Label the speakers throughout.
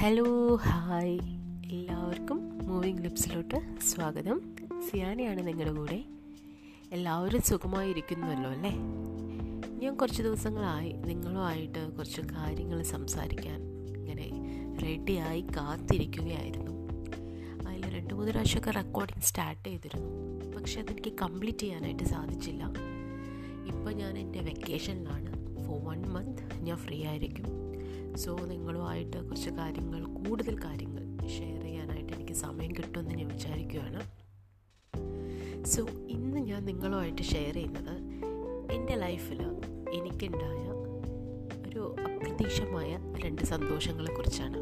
Speaker 1: Hello hi. എല്ലാവർക്കും moving ലിപ്സിലോട്ട് സ്വാഗതം. സിയാനയാണ് നിങ്ങളുടെ കൂടെ. എല്ലാവരും സുഖമായിരിക്കുന്നുവല്ലോ അല്ലേ? ഞാൻ കുറച്ച് ദിവസങ്ങളായി നിങ്ങളുമായിട്ട് കുറച്ച് കാര്യങ്ങൾ സംസാരിക്കാൻ ഇങ്ങനെ റെഡിയായി കാത്തിരിക്കുകയായിരുന്നു. അതിൽ രണ്ട് മൂന്ന് പ്രാവശ്യമൊക്കെ റെക്കോർഡിങ് സ്റ്റാർട്ട് ചെയ്തിരുന്നു. പക്ഷെ അതെനിക്ക് കംപ്ലീറ്റ് ചെയ്യാനായിട്ട് സാധിച്ചില്ല. ഇപ്പോൾ ഞാൻ എന്റെ വെക്കേഷനിലാണ് ഫോർ വൺ മന്ത് ഞാൻ ഫ്രീ ആയിരിക്കും. സോ നിങ്ങളുമായിട്ട് കുറച്ച് കാര്യങ്ങൾ കൂടുതൽ കാര്യങ്ങൾ ഷെയർ ചെയ്യാനായിട്ട് എനിക്ക് സമയം കിട്ടുമെന്ന് ഞാൻ വിചാരിക്കുകയാണ് സോ ഇന്ന് ഞാൻ നിങ്ങളുമായിട്ട് ഷെയർ ചെയ്യുന്നത് എന്റെ ലൈഫിൽ എനിക്കുണ്ടായ ഒരു അപ്രതീക്ഷമായ രണ്ട് സന്തോഷങ്ങളെക്കുറിച്ചാണ്.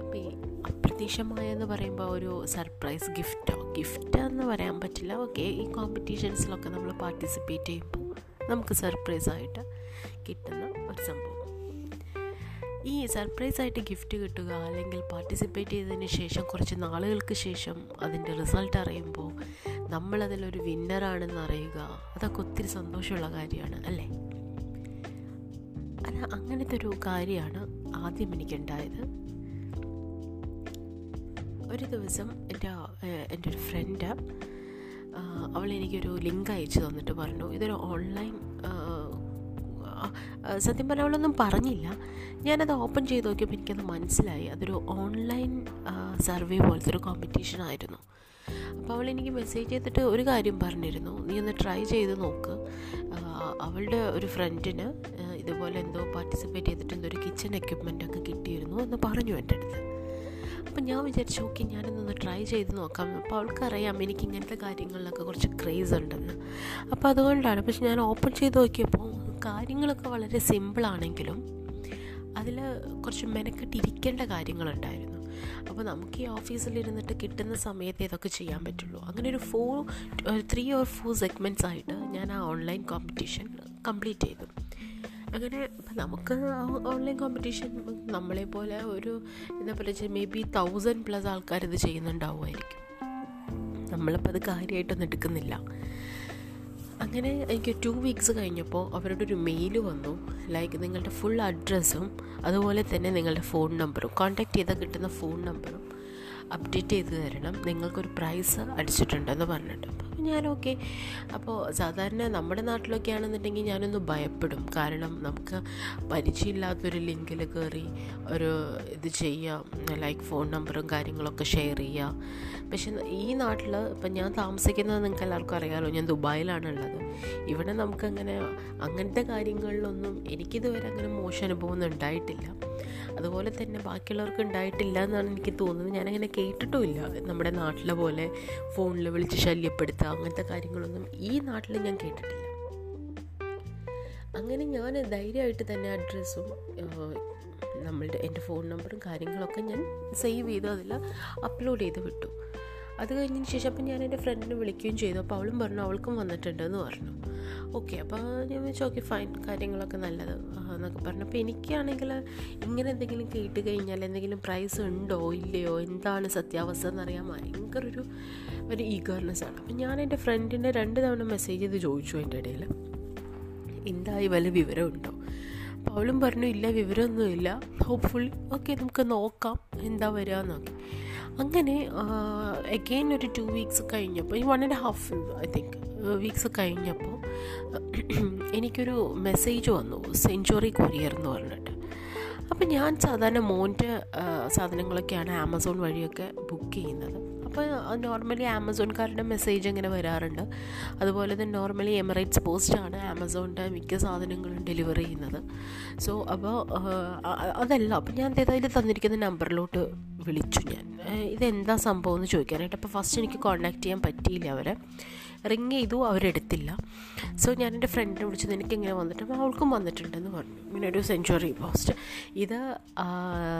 Speaker 1: അപ്പോൾ ഈ അപ്രതീക്ഷമായ എന്ന് പറയുമ്പോൾ ഒരു സർപ്രൈസ് ഗിഫ്റ്റോ ഗിഫ്റ്റ് എന്ന് പറയാൻ പറ്റില്ല. ഓക്കെ ഈ കോമ്പറ്റീഷൻസിലൊക്കെ നമ്മൾ പാർട്ടിസിപ്പേറ്റ് ചെയ്യുമ്പോൾ നമുക്ക് സർപ്രൈസായിട്ട് കിട്ടുന്ന ഈ സർപ്രൈസായിട്ട് ഗിഫ്റ്റ് കിട്ടുക അല്ലെങ്കിൽ പാർട്ടിസിപ്പേറ്റ് ചെയ്തതിന് ശേഷം കുറച്ച് നാളുകൾക്ക് ശേഷം അതിന്റെ റിസൾട്ട് അറിയുമ്പോൾ നമ്മളതിലൊരു വിന്നറാണെന്ന് അറിയുക അതൊക്കെ ഒത്തിരി സന്തോഷമുള്ള കാര്യമാണ് അല്ലേ? അല്ല അങ്ങനത്തെ ഒരു കാര്യമാണ് ആദ്യം എനിക്കുണ്ടായത്. ഒരു ദിവസം എന്റെ എന്റെ ഒരു ഫ്രണ്ട് അവൾ എനിക്കൊരു ലിങ്ക് അയച്ചു തന്നിട്ട് പറഞ്ഞു ഇതൊരു ഓൺലൈൻ സത്യം പറഞ്ഞ അവളൊന്നും പറഞ്ഞില്ല. ഞാനത് ഓപ്പൺ ചെയ്ത് നോക്കിയപ്പോൾ എനിക്കത് മനസ്സിലായി. അതൊരു ഓൺലൈൻ സർവേ പോലത്തെ ഒരു കോമ്പറ്റീഷൻ ആയിരുന്നു. അപ്പോൾ അവൾ എനിക്ക് മെസ്സേജ് ചെയ്തിട്ട് ഒരു കാര്യം പറഞ്ഞിരുന്നു. നീ ഒന്ന് ട്രൈ ചെയ്ത് നോക്ക്. അവളുടെ ഒരു ഫ്രണ്ടിന് ഇതുപോലെ എന്തോ പാർട്ടിസിപ്പേറ്റ് ചെയ്തിട്ട് എന്തോ ഒരു കിച്ചൺ എക്യുപ്മെന്റ് ഒക്കെ കിട്ടിയിരുന്നു എന്ന് പറഞ്ഞു എന്റെ അടുത്ത്. അപ്പം ഞാൻ വിചാരിച്ചു ഓക്കെ ഞാനൊന്ന് ട്രൈ ചെയ്ത് നോക്കാം. അപ്പോൾ അവൾക്കറിയാം എനിക്ക് ഇങ്ങനത്തെ കാര്യങ്ങളിലൊക്കെ കുറച്ച് ക്രേസ് ഉണ്ടെന്ന്. അപ്പോൾ അതുകൊണ്ടാണ് പക്ഷെ ഞാൻ ഓപ്പൺ ചെയ്ത് നോക്കിയപ്പോൾ കാര്യങ്ങളൊക്കെ വളരെ സിമ്പിളാണെങ്കിലും അതിൽ കുറച്ച് മെനക്കെട്ടിരിക്കേണ്ട കാര്യങ്ങളുണ്ടായിരുന്നു. അപ്പോൾ നമുക്ക് ഈ ഓഫീസിലിരുന്നിട്ട് കിട്ടുന്ന സമയത്ത് ഇതൊക്കെ ചെയ്യാൻ പറ്റുള്ളൂ. അങ്ങനെ ഒരു four three or four segments ആയിട്ട് ഞാൻ ആ ഓൺലൈൻ കോമ്പറ്റീഷൻ കംപ്ലീറ്റ് ചെയ്തു. അങ്ങനെ ഇപ്പം നമുക്ക് ഓൺലൈൻ കോമ്പറ്റീഷൻ നമ്മളെ പോലെ ഒരു എന്താ പറയുക മേ ബി തൗസൻഡ് പ്ലസ് ആൾക്കാർ ഇത് ചെയ്യുന്നുണ്ടാവുമായിരിക്കും. നമ്മളിപ്പോൾ അത് കാര്യമായിട്ടൊന്നും എടുക്കുന്നില്ല. അങ്ങനെ എനിക്ക് ടു വീക്സ് കഴിഞ്ഞപ്പോൾ അവരുടെ ഒരു മെയിൽ വന്നു. ലൈക്ക് നിങ്ങളുടെ ഫുൾ അഡ്രസ്സും അതുപോലെ തന്നെ നിങ്ങളുടെ ഫോൺ നമ്പറും കോൺടാക്റ്റ് ചെയ്താൽ കിട്ടുന്ന ഫോൺ നമ്പറും അപ്ഡേറ്റ് ചെയ്ത് തരണം. നിങ്ങൾക്കൊരു പ്രൈസ് അടിച്ചിട്ടുണ്ടെന്ന് പറഞ്ഞിട്ട്. അപ്പോൾ ഞാൻ ഓക്കെ അപ്പോൾ സാധാരണ നമ്മുടെ നാട്ടിലൊക്കെ ആണെന്നുണ്ടെങ്കിൽ ഞാനൊന്ന് ഭയപ്പെടും. കാരണം നമുക്ക് പരിചയമില്ലാത്തൊരു ലിങ്കിൽ കയറി ഒരു ഇത് ചെയ്യാം. ലൈക്ക് ഫോൺ നമ്പറും കാര്യങ്ങളൊക്കെ ഷെയർ ചെയ്യാം. പക്ഷെ ഈ നാട്ടിൽ ഇപ്പം ഞാൻ താമസിക്കുന്നത് നിങ്ങൾക്ക് എല്ലാവർക്കും അറിയാമല്ലോ ഞാൻ ദുബായിലാണ് ഉള്ളത് ഇവിടെ നമുക്കങ്ങനെ അങ്ങനത്തെ കാര്യങ്ങളിലൊന്നും എനിക്കിതുവരെ അങ്ങനെ മോശം അനുഭവമൊന്നും ഉണ്ടായിട്ടില്ല. അതുപോലെ തന്നെ ബാക്കിയുള്ളവർക്ക് ഉണ്ടായിട്ടില്ല എന്നാണ് എനിക്ക് തോന്നുന്നത്. ഞാനങ്ങനെ കേട്ടിട്ടുമില്ല. നമ്മുടെ നാട്ടിലെ പോലെ ഫോണിൽ വിളിച്ച് ശല്യപ്പെടുത്തുക അങ്ങനത്തെ കാര്യങ്ങളൊന്നും ഈ നാട്ടിൽ ഞാൻ കേട്ടിട്ടില്ല. അങ്ങനെ ഞാൻ ധൈര്യമായിട്ട് തന്നെ അഡ്രസ്സും നമ്മളുടെ എന്റെ ഫോൺ നമ്പറും കാര്യങ്ങളൊക്കെ ഞാൻ സേവ് ചെയ്ത്. അതിൽ അപ്ലോഡ് ചെയ്ത് വിട്ടു. അത് കഴിഞ്ഞതിന് ശേഷം അപ്പം ഞാൻ എന്റെ ഫ്രണ്ടിനെ വിളിക്കുകയും ചെയ്തു. അപ്പോൾ അവളും പറഞ്ഞു അവൾക്കും വന്നിട്ടുണ്ടെന്ന് പറഞ്ഞു. ഓക്കെ അപ്പോൾ ഞാൻ വെച്ചു ഓക്കെ ഫൈൻ കാര്യങ്ങളൊക്കെ നല്ലത്. എന്നൊക്കെ പറഞ്ഞു. അപ്പോൾ എനിക്കാണെങ്കിൽ ഇങ്ങനെ എന്തെങ്കിലും കേട്ട് കഴിഞ്ഞാൽ എന്തെങ്കിലും പ്രൈസ് ഉണ്ടോ ഇല്ലയോ എന്താണ് സത്യാവസ്ഥ എന്നറിയാൻ ഭയങ്കര ഒരു ഒരു ഈഗർനെസ് ആണ്. അപ്പം ഞാൻ എന്റെ ഫ്രണ്ടിനെ രണ്ട് തവണ മെസ്സേജ് ചെയ്ത് ചോദിച്ചു എന്റെ ഇടയിൽ. എന്തായി വല്ല വിവരമുണ്ടോ? അപ്പോൾ അവളും പറഞ്ഞു ഇല്ല വിവരമൊന്നുമില്ല. ഹോപ്പ്ഫുള്ളി ഓക്കെ നമുക്ക് നോക്കാം. എന്താ വരിക നോക്കി അങ്ങനെ അഗെയിൻ ഒരു ടു വീക്സ് കഴിഞ്ഞപ്പോൾ ഈ one and half I think weeks കഴിഞ്ഞപ്പോൾ എനിക്കൊരു മെസ്സേജ് വന്നു സെഞ്ചുറി കൊറിയർ എന്ന് പറഞ്ഞിട്ട്. അപ്പോൾ ഞാൻ സാധാരണ മോന്റെ സാധനങ്ങളൊക്കെയാണ് ആമസോൺ വഴിയൊക്കെ ബുക്ക് ചെയ്യുന്നത്. അപ്പോൾ നോർമലി ആമസോൺകാരുടെ മെസ്സേജ് ഇങ്ങനെ വരാറുണ്ട്. അതുപോലെ തന്നെ നോർമലി എമിറേറ്റ്സ് പോസ്റ്റാണ് ആമസോണിന്റെ മിക്ക സാധനങ്ങളും ഡെലിവറി ചെയ്യുന്നത്. സോ അപ്പോൾ അതല്ല അപ്പോൾ ഞാൻ ഏതായാലും തന്നിരിക്കുന്ന നമ്പറിലോട്ട് വിളിച്ചു ഞാൻ. ഇതെന്താ സംഭവം എന്ന് ചോദിക്കാനായിട്ട്. അപ്പോൾ ഫസ്റ്റ് എനിക്ക് കോൺടാക്ട് ചെയ്യാൻ പറ്റിയില്ല അവരെ. റിങ് ചെയ്തു അവരെടുത്തില്ല. സോ ഞാൻ എന്റെ ഫ്രണ്ടിനെ വിളിച്ചത് എനിക്ക് ഇങ്ങനെ വന്നിട്ട്? അപ്പോൾ അവൾക്കും വന്നിട്ടുണ്ടെന്ന് പറഞ്ഞു. ഇങ്ങനെ ഒരു സെഞ്ച്വറി പോസ്റ്റ് ഇത്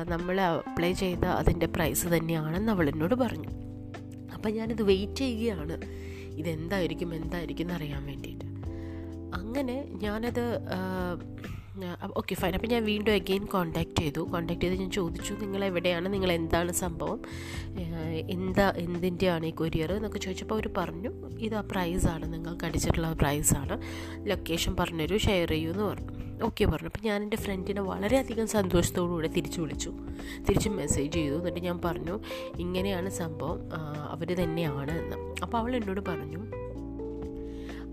Speaker 1: നമ്മൾ അപ്ലൈ ചെയ്ത അതിന്റെ പ്രൈസ് തന്നെയാണെന്ന് അവൾ എന്നോട് പറഞ്ഞു. അപ്പം ഞാനിത് വെയിറ്റ് ചെയ്യുകയാണ്. ഇതെന്തായിരിക്കും എന്തായിരിക്കും എന്നറിയാൻ വേണ്ടിയിട്ട്. അങ്ങനെ ഞാനത് ഓക്കെ ഫൈൻ അപ്പോൾ ഞാൻ വീണ്ടും അഗെയിൻ കോൺടാക്റ്റ് ചെയ്തു. കോൺടാക്ട് ചെയ്ത് ഞാൻ ചോദിച്ചു നിങ്ങൾ എവിടെയാണ് നിങ്ങൾ എന്താണ് സംഭവം? എന്താ എന്തിന്റെയാണ് ഈ കൊരിയർ എന്നൊക്കെ ചോദിച്ചപ്പോൾ അവർ പറഞ്ഞു ഇത് ആ പ്രൈസാണ് നിങ്ങൾക്ക് അടിച്ചിട്ടുള്ള പ്രൈസാണ് ലൊക്കേഷൻ പറഞ്ഞുതരൂ ഷെയർ ചെയ്യൂ എന്ന് പറഞ്ഞു. ഓക്കെ പറഞ്ഞു. അപ്പോൾ ഞാൻ എന്റെ ഫ്രണ്ടിനെ വളരെയധികം സന്തോഷത്തോടുകൂടെ തിരിച്ചു വിളിച്ചു. തിരിച്ച് മെസ്സേജ് ചെയ്തു. എന്നിട്ട് ഞാൻ പറഞ്ഞു ഇങ്ങനെയാണ് സംഭവം. അവർ തന്നെയാണ് എന്ന്. അപ്പോൾ അവൾ എന്നോട് പറഞ്ഞു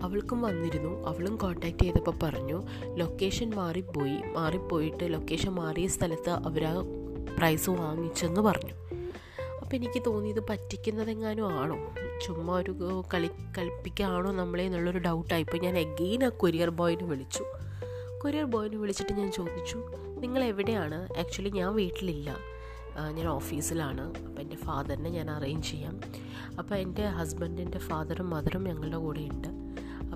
Speaker 1: അവൾക്കും വന്നിരുന്നു. അവളും കോണ്ടാക്ട് ചെയ്തപ്പോൾ പറഞ്ഞു ലൊക്കേഷൻ മാറിപ്പോയി. മാറിപ്പോയിട്ട് ലൊക്കേഷൻ മാറിയ സ്ഥലത്ത് അവർ ആ പ്രൈസ് വാങ്ങിച്ചെന്ന് പറഞ്ഞു. അപ്പോൾ എനിക്ക് തോന്നി ഇത് പറ്റിക്കുന്നതെങ്ങാനും ആണോ? ചുമ്മാ ഒരു കളി കളിപ്പിക്കാണോ നമ്മളെ എന്നുള്ളൊരു ഡൗട്ടായിപ്പോൾ ഞാൻ എഗെയിൻ ആ കൊറിയർ ബോയിനെ വിളിച്ചു. കൊറിയർ ബോയിനെ വിളിച്ചിട്ട് ഞാൻ ചോദിച്ചു നിങ്ങൾ എവിടെയാണ്? ആക്ച്വലി ഞാൻ വീട്ടിലില്ല. ഞാൻ ഓഫീസിലാണ്. അപ്പോൾ എന്റെ ഫാദറിനെ ഞാൻ അറേഞ്ച് ചെയ്യാം. അപ്പോൾ എന്റെ ഹസ്ബൻഡിന്റെ ഫാദറും മദറും ഞങ്ങളുടെ കൂടെ ഉണ്ട്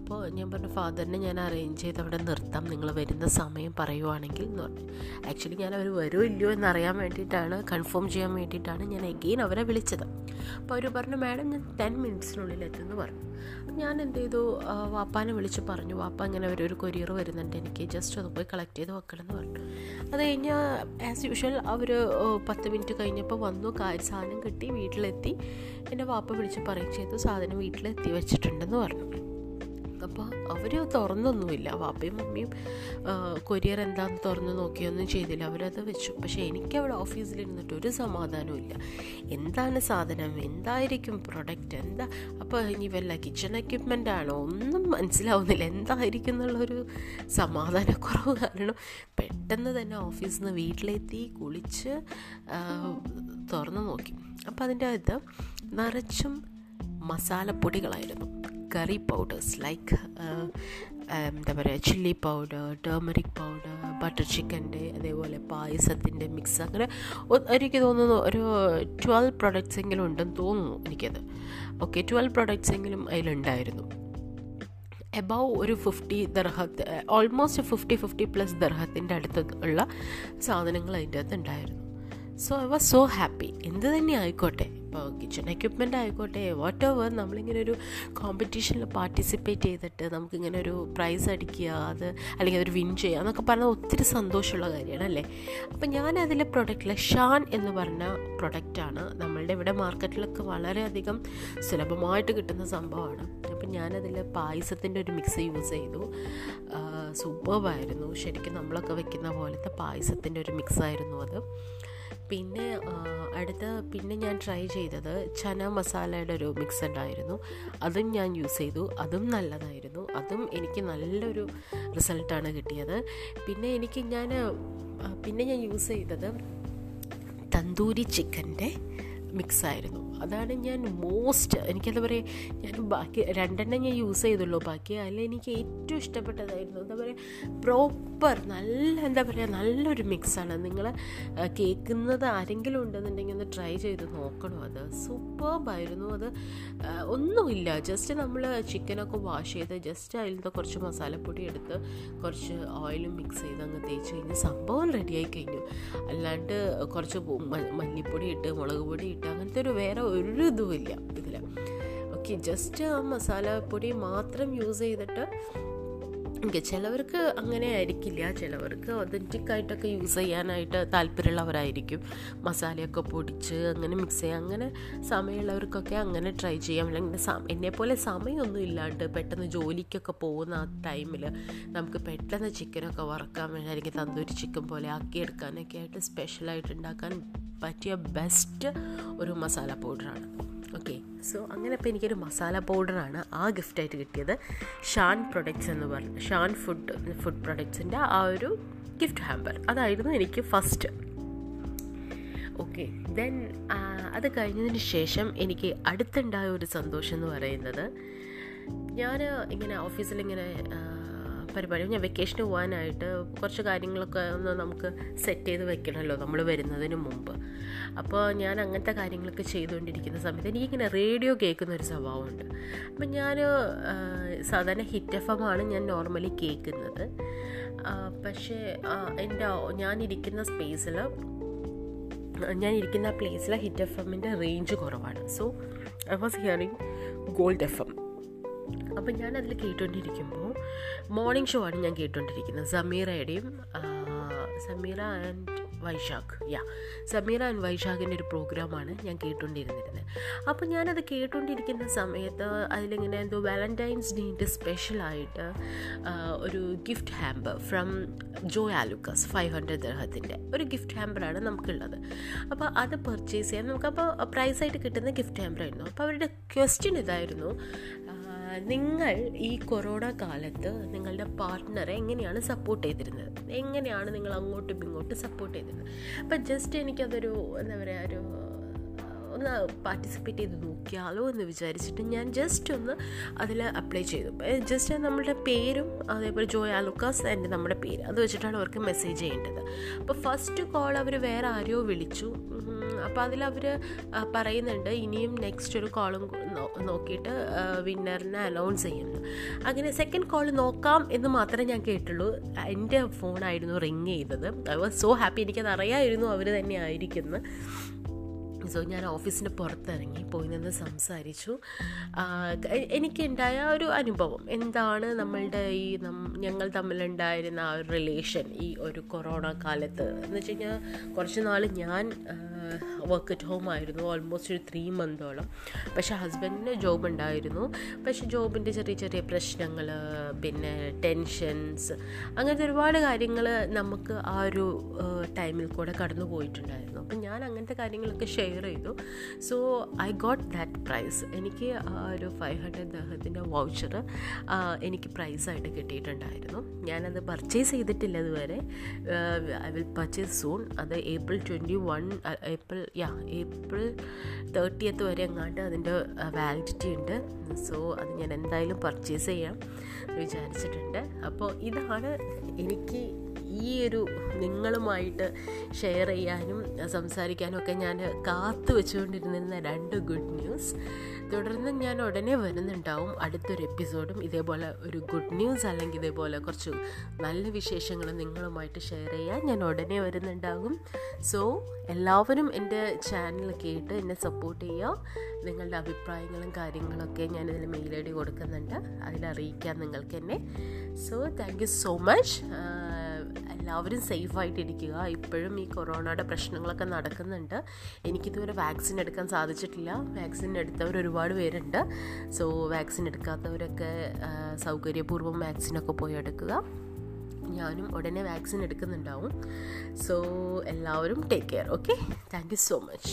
Speaker 1: അപ്പോൾ ഞാൻ പറഞ്ഞു ഫാദറിനെ ഞാൻ അറേഞ്ച് ചെയ്ത് അവിടെ നിർത്താം. നിങ്ങൾ വരുന്ന സമയം പറയുവാണെങ്കിൽ എന്ന് പറഞ്ഞു. ആക്ച്വലി ഞാൻ അവർ വരുമോ ഇല്ലയോ എന്നറിയാൻ വേണ്ടിയിട്ടാണ് കൺഫേം ചെയ്യാൻ വേണ്ടിയിട്ടാണ് ഞാൻ എഗെയിൻ അവരെ വിളിച്ചത്. അപ്പോൾ അവർ പറഞ്ഞു മാഡം ഞാൻ ടെൻ മിനിറ്റ്സിനുള്ളിൽ എത്തുമെന്ന് പറഞ്ഞു. ഞാൻ എന്ത് ചെയ്തു? വാപ്പാനെ വിളിച്ച് പറഞ്ഞു. വാപ്പ ഇങ്ങനെ ഒരു ഒരു കൊരിയർ വരുന്നുണ്ട് എനിക്ക് ജസ്റ്റ് അത് പോയി കളക്ട് ചെയ്ത് വെക്കണം എന്ന് പറഞ്ഞു. അത് കഴിഞ്ഞ് ആസ് യൂഷ്വൽ അവർ പത്ത് മിനിറ്റ് കഴിഞ്ഞപ്പോൾ വന്നു സാധനം കിട്ടി വീട്ടിലെത്തി. എന്റെ വാപ്പ വിളിച്ച് പറയും ചെയ്തു സാധനം വീട്ടിലെത്തി വെച്ചിട്ടുണ്ടെന്ന് പറഞ്ഞു. അപ്പോൾ അവർ തുറന്നൊന്നുമില്ല. വാപ്പയും മമ്മിയും കൊരിയർ എന്താണെന്ന് തുറന്ന് നോക്കിയൊന്നും ചെയ്തില്ല. അവരത് വെച്ചു. പക്ഷേ എനിക്കവിടെ ഓഫീസിലിരുന്നിട്ട് ഒരു സമാധാനവും ഇല്ല. എന്താണ് സാധനം? എന്തായിരിക്കും പ്രൊഡക്റ്റ്? എന്താ? അപ്പോൾ ഇനി വല്ല കിച്ചൺ എക്യുപ്മെന്റ് ആണോ? ഒന്നും മനസ്സിലാവുന്നില്ല. എന്തായിരിക്കും എന്നുള്ളൊരു സമാധാനക്കുറവ് കാരണം പെട്ടെന്ന് തന്നെ ഓഫീസിൽ നിന്ന് വീട്ടിലെത്തി കുളിച്ച് തുറന്നു നോക്കി. അപ്പോൾ അതിന്റെ അകത്ത് നിറച്ചും മസാലപ്പൊടികളായിരുന്നു. കറി പൗഡേഴ്സ് ലൈക്ക് എന്താ പറയുക chilli powder turmeric powder butter ചിക്കന്റെ അതേപോലെ പായസത്തിന്റെ മിക്സ് അങ്ങനെ എനിക്ക് തോന്നുന്നു ഒരു ട്വൽവ് പ്രൊഡക്ട്സ് എങ്കിലും ഉണ്ടെന്ന് തോന്നുന്നു എനിക്കത്. ഓക്കെ ട്വൽവ് പ്രൊഡക്ട്സ് എങ്കിലും അതിലുണ്ടായിരുന്നു. എബവ് ഒരു ഫിഫ്റ്റി ദർഹത്ത് ഓൾമോസ്റ്റ് ഫിഫ്റ്റി ഫിഫ്റ്റി പ്ലസ് ദർഹത്തിന്റെ അടുത്ത് ഉള്ള സാധനങ്ങൾ അതിന്റെ അകത്ത് ഉണ്ടായിരുന്നു. So I was so happy എന്ത് തന്നെ ആയിക്കോട്ടെ. കിച്ചൺ എക്യുപ്മെന്റ് ആയിക്കോട്ടെ വാട്ട് എവർ നമ്മളിങ്ങനെ ഒരു കോമ്പറ്റീഷനിൽ പാർട്ടിസിപ്പേറ്റ് ചെയ്തിട്ട് നമുക്കിങ്ങനെ ഒരു പ്രൈസ് അടിക്കുക അത് അല്ലെങ്കിൽ അതൊരു വിൻ ചെയ്യുക എന്നൊക്കെ പറഞ്ഞാൽ ഒത്തിരി സന്തോഷമുള്ള കാര്യമാണ് അല്ലേ അപ്പം ഞാൻ അതിലെ പ്രൊഡക്റ്റിൽ ഷാൻ എന്ന് പറഞ്ഞ പ്രൊഡക്റ്റാണ് നമ്മളുടെ ഇവിടെ മാർക്കറ്റിലൊക്കെ വളരെയധികം സുലഭമായിട്ട് കിട്ടുന്ന സംഭവമാണ്. അപ്പം ഞാനതിൽ പായസത്തിന്റെ ഒരു മിക്സ് യൂസ് ചെയ്തു. സൂപ്പർബായിരുന്നു ശരിക്കും നമ്മളൊക്കെ വെക്കുന്ന പോലത്തെ പായസത്തിന്റെ ഒരു മിക്സായിരുന്നു അത്. പിന്നെ അടുത്ത പിന്നെ ഞാൻ ട്രൈ ചെയ്തത് ചന മസാലയുടെ ഒരു മിക്സ് ഉണ്ടായിരുന്നു. അതും ഞാൻ യൂസ് ചെയ്തു. അതും നല്ലതായിരുന്നു. അതും എനിക്ക് നല്ലൊരു റിസൾട്ടാണ് കിട്ടിയത്. പിന്നെ എനിക്ക് ഞാൻ പിന്നെ ഞാൻ യൂസ് ചെയ്തത് തന്തൂരി ചിക്കന്റെ മിക്സ് ആയിരുന്നു. അതാണ് ഞാൻ മോസ്റ്റ് എനിക്കെന്താ പറയുക ഞാൻ ബാക്കി രണ്ടെണ്ണം ഞാൻ യൂസ് ചെയ്തുള്ളൂ. ബാക്കി അല്ല എനിക്ക് ഏറ്റവും ഇഷ്ടപ്പെട്ടതായിരുന്നു എന്താ പറയുക പ്രോപ്പർ നല്ല എന്താ പറയുക നല്ലൊരു മിക്സാണ് നിങ്ങൾ കേൾക്കുന്നത് ആരെങ്കിലും ഉണ്ടെന്നുണ്ടെങ്കിൽ ഒന്ന് ട്രൈ ചെയ്ത് നോക്കണം അത്. സൂപ്പർബായിരുന്നു അത്. ഒന്നുമില്ല. ജസ്റ്റ് നമ്മൾ ചിക്കനൊക്കെ വാഷ് ചെയ്ത് ജസ്റ്റ് അതിൽ നിന്ന് കുറച്ച് മസാലപ്പൊടി എടുത്ത് കുറച്ച് ഓയിലും മിക്സ് ചെയ്ത് അങ്ങ് തേച്ച് കഴിഞ്ഞ് സംഭവം റെഡിയായി കഴിഞ്ഞു. അല്ലാണ്ട് കുറച്ച് മഞ്ഞൾപ്പൊടി ഇട്ട് മുളക് പൊടി ഇട്ട് അങ്ങനത്തെ ഒരു വേറെ ഒരു ഇതുമില്ല ഇതിൽ ഓക്കെ ജസ്റ്റ് ആ മസാലപ്പൊടി മാത്രം യൂസ് ചെയ്തിട്ട് ഓക്കെ ചിലവർക്ക് അങ്ങനെ ആയിരിക്കില്ല ചിലവർക്ക് ഒതന്റിക് ആയിട്ടൊക്കെ യൂസ് ചെയ്യാനായിട്ട് താല്പര്യമുള്ളവരായിരിക്കും. മസാലയൊക്കെ പൊടിച്ച് അങ്ങനെ മിക്സ് ചെയ്യാം അങ്ങനെ സമയമുള്ളവർക്കൊക്കെ അങ്ങനെ ട്രൈ ചെയ്യാം. അല്ലെങ്കിൽ എന്നെപ്പോലെ സമയമൊന്നും ഇല്ലാണ്ട് പെട്ടെന്ന് ജോലിക്കൊക്കെ പോകുന്ന ആ ടൈമിൽ നമുക്ക് പെട്ടെന്ന് ചിക്കനൊക്കെ വറക്കാൻ വേണ്ടി അല്ലെങ്കിൽ തന്തൂരി ചിക്കൻ പോലെ ആക്കിയെടുക്കാനൊക്കെ ആയിട്ട് സ്പെഷ്യലായിട്ട് ഉണ്ടാക്കാൻ പറ്റിയ ബെസ്റ്റ് ഒരു മസാല പൗഡറാണ് ഓക്കെ സോ അങ്ങനെ ഇപ്പോൾ എനിക്കൊരു മസാല പൗഡറാണ് ആ ഗിഫ്റ്റായിട്ട് കിട്ടിയത്. ഷാൻ പ്രൊഡക്ട്സ് എന്ന് പറഞ്ഞു ഷാൻ ഫുഡ് ഫുഡ് പ്രൊഡക്ട്സിന്റെ ആ ഒരു ഗിഫ്റ്റ് ഹാമ്പർ അതായിരുന്നു എനിക്ക് ഫസ്റ്റ് ഓക്കെ ദെൻ അത് കഴിഞ്ഞതിന് ശേഷം എനിക്ക് അടുത്തുണ്ടായ ഒരു സന്തോഷം എന്ന് പറയുന്നത് ഞാൻ ഇങ്ങനെ ഓഫീസിൽ ഇങ്ങനെ പരിപാടി. ഞാൻ വെക്കേഷന് പോകാനായിട്ട് കുറച്ച് കാര്യങ്ങളൊക്കെ ഒന്ന് നമുക്ക് സെറ്റ് ചെയ്ത് വെക്കണമല്ലോ നമ്മൾ വരുന്നതിന് മുമ്പ്. അപ്പോൾ ഞാൻ അങ്ങനത്തെ കാര്യങ്ങളൊക്കെ ചെയ്തുകൊണ്ടിരിക്കുന്ന സമയത്ത് എനിക്കിങ്ങനെ റേഡിയോ കേൾക്കുന്ന ഒരു സ്വഭാവമുണ്ട്. അപ്പം ഞാൻ സാധാരണ ഹിറ്റ് എഫ് ആണ് ഞാൻ നോർമലി കേൾക്കുന്നത്. പക്ഷേ എന്റെ ഞാനിരിക്കുന്ന സ്പേസിൽ ഞാൻ ഇരിക്കുന്ന പ്ലേസിൽ ഹിറ്റ് എഫ് എമ്മിന്റെ റേഞ്ച് കുറവാണ്. So I was hearing Gold F M അപ്പം ഞാനതിൽ കേട്ടുകൊണ്ടിരിക്കുമ്പോൾ മോർണിംഗ് ഷോ ആണ് ഞാൻ കേട്ടുകൊണ്ടിരിക്കുന്നത് സമീറയുടെയും Sameera and Vaishakh. Yeah Sameera and വൈശാഖിന്റെ ഒരു പ്രോഗ്രാമാണ് ഞാൻ കേട്ടുകൊണ്ടിരുന്നിരുന്നത് അപ്പോൾ ഞാനത് കേട്ടുകൊണ്ടിരിക്കുന്ന സമയത്ത് അതിലിങ്ങനെ എന്തോ വാലന്റൈൻസ് ഡേന്റെ സ്പെഷ്യലായിട്ട് ഒരു gift hamper from Joy Alukkas five hundred ദർഹത്തിന്റെ ഒരു ഗിഫ്റ്റ് ഹാമ്പറാണ് നമുക്കുള്ളത്. അപ്പോൾ അത് പർച്ചേസ് ചെയ്യാൻ നമുക്കപ്പോൾ പ്രൈസായിട്ട് കിട്ടുന്ന ഗിഫ്റ്റ് ഹാമ്പറായിരുന്നു അപ്പോൾ അവരുടെ ക്വസ്റ്റ്യൻ ഇതായിരുന്നു നിങ്ങൾ ഈ കൊറോണ കാലത്ത് നിങ്ങളുടെ പാർട്ട്ണറെ എങ്ങനെയാണ് സപ്പോർട്ട് ചെയ്തിരുന്നത്? എങ്ങനെയാണ് നിങ്ങൾ അങ്ങോട്ടും ഇങ്ങോട്ടും സപ്പോർട്ട് ചെയ്തിരുന്നത്? അപ്പം ജസ്റ്റ് എനിക്കതൊരു എന്താ പറയുക ഒരു ഒന്ന് പാർട്ടിസിപ്പേറ്റ് ചെയ്ത് നോക്കിയാലോ എന്ന് വിചാരിച്ചിട്ട് ഞാൻ ജസ്റ്റ് ഒന്ന് അതിൽ അപ്ലൈ ചെയ്തു. ജസ്റ്റ് നമ്മളുടെ പേരും അതേപോലെ ജോയ് ആലുക്കാസ് എന്റെ നമ്മുടെ പേര് അത് വെച്ചിട്ടാണ് അവർക്ക് മെസ്സേജ് ചെയ്യേണ്ടത്. അപ്പോൾ ഫസ്റ്റ് കോൾ അവർ വേറെ ആരെയോ വിളിച്ചു. അപ്പോൾ അതിലവർ പറയുന്നുണ്ട് ഇനിയും നെക്സ്റ്റ് ഒരു കോളും നോക്കിയിട്ട് വിന്നറിനെ അനൗൺസ് ചെയ്യുന്നു. അങ്ങനെ സെക്കൻഡ് കോൾ നോക്കാം എന്ന് മാത്രമേ ഞാൻ കേട്ടുള്ളൂ. എന്റെ ഫോണായിരുന്നു റിങ് ചെയ്തത്. ഐ വാസ് സോ ഹാപ്പി എനിക്കത് അറിയാമായിരുന്നു അവർ തന്നെ ആയിരിക്കുന്നു. സോ ഞാൻ ഓഫീസിന്റെ പുറത്തിറങ്ങി പോയി നിന്ന് സംസാരിച്ചു. എനിക്കുണ്ടായ ഒരു അനുഭവം. എന്താണ് നമ്മളുടെ ഈ ഞങ്ങൾ തമ്മിലുണ്ടായിരുന്ന ആ ഒരു റിലേഷൻ ഈ ഒരു കൊറോണ കാലത്ത്? എന്ന് വെച്ച് കഴിഞ്ഞാൽ കുറച്ച് നാൾ ഞാൻ വർക്ക് അറ്റ് ഹോം ആയിരുന്നു. ഓൾമോസ്റ്റ് ഒരു ത്രീ മന്തോളം പക്ഷെ ഹസ്ബൻഡിന് ജോബ് ഉണ്ടായിരുന്നു. പക്ഷെ ജോബിന്റെ ചെറിയ ചെറിയ പ്രശ്നങ്ങൾ പിന്നെ ടെൻഷൻസ് അങ്ങനത്തെ ഒരുപാട് കാര്യങ്ങൾ നമുക്ക് ആ ഒരു ടൈമിൽ കൂടെ കടന്നു പോയിട്ടുണ്ടായിരുന്നു അപ്പം ഞാൻ അങ്ങനത്തെ കാര്യങ്ങളൊക്കെ ഷെയർ ചെയ്തു. So I got that prize. എനിക്ക് ആ ഒരു ഫൈവ് ഹൺഡ്രഡ് ദഹത്തിന്റെ വൗച്ചർ എനിക്ക് പ്രൈസായിട്ട് കിട്ടിയിട്ടുണ്ടായിരുന്നു. ഞാനത് പർച്ചേസ് ചെയ്തിട്ടില്ല ഇതുവരെ. I will purchase soon. അത് April twenty one April yeah April thirtieth വരെ എങ്ങാണ്ട് അതിന്റെ വാലിഡിറ്റി ഉണ്ട്. സോ അത് ഞാൻ എന്തായാലും പർച്ചേസ് ചെയ്യാം വിചാരിച്ചിട്ടുണ്ട്. അപ്പോൾ ഇതാണ് എനിക്ക് ഈ ഒരു നിങ്ങളുമായിട്ട് ഷെയർ ചെയ്യാനും സംസാരിക്കാനും ഒക്കെ ഞാൻ കാത്തു വെച്ചുകൊണ്ടിരുന്നിരുന്ന രണ്ട് ഗുഡ് ന്യൂസ് തുടർന്ന് ഞാൻ ഉടനെ വരുന്നുണ്ടാവും അടുത്തൊരു എപ്പിസോഡും ഇതേപോലെ ഒരു ഗുഡ് ന്യൂസ് അല്ലെങ്കിൽ ഇതേപോലെ കുറച്ച് നല്ല വിശേഷങ്ങൾ നിങ്ങളുമായിട്ട് ഷെയർ ചെയ്യാൻ ഞാൻ ഉടനെ വരുന്നുണ്ടാകും. സോ എല്ലാവരും എന്റെ ചാനൽ കേട്ട് എന്നെ സപ്പോർട്ട് ചെയ്യുക. നിങ്ങളുടെ അഭിപ്രായങ്ങളും കാര്യങ്ങളൊക്കെ ഞാനിതിൽ മെയിൽ ഐ ഡി കൊടുക്കുന്നുണ്ട്. അതിലറിയിക്കാം നിങ്ങൾക്ക് എന്നെ. So thank you so much എല്ലാവരും സേഫായിട്ടിരിക്കുക. ഇപ്പോഴും ഈ കൊറോണയുടെ പ്രശ്നങ്ങളൊക്കെ നടക്കുന്നുണ്ട്. എനിക്കിതുവരെ വാക്സിൻ എടുക്കാൻ സാധിച്ചിട്ടില്ല. വാക്സിൻ എടുത്തവർ ഒരുപാട് പേരുണ്ട്. സോ വാക്സിൻ എടുക്കാത്തവരൊക്കെ സൗകര്യപൂർവം വാക്സിനൊക്കെ പോയി എടുക്കുക. ഞാനും ഉടനെ വാക്സിൻ എടുക്കുന്നുണ്ടാവും. സോ എല്ലാവരും take care okay thank you so much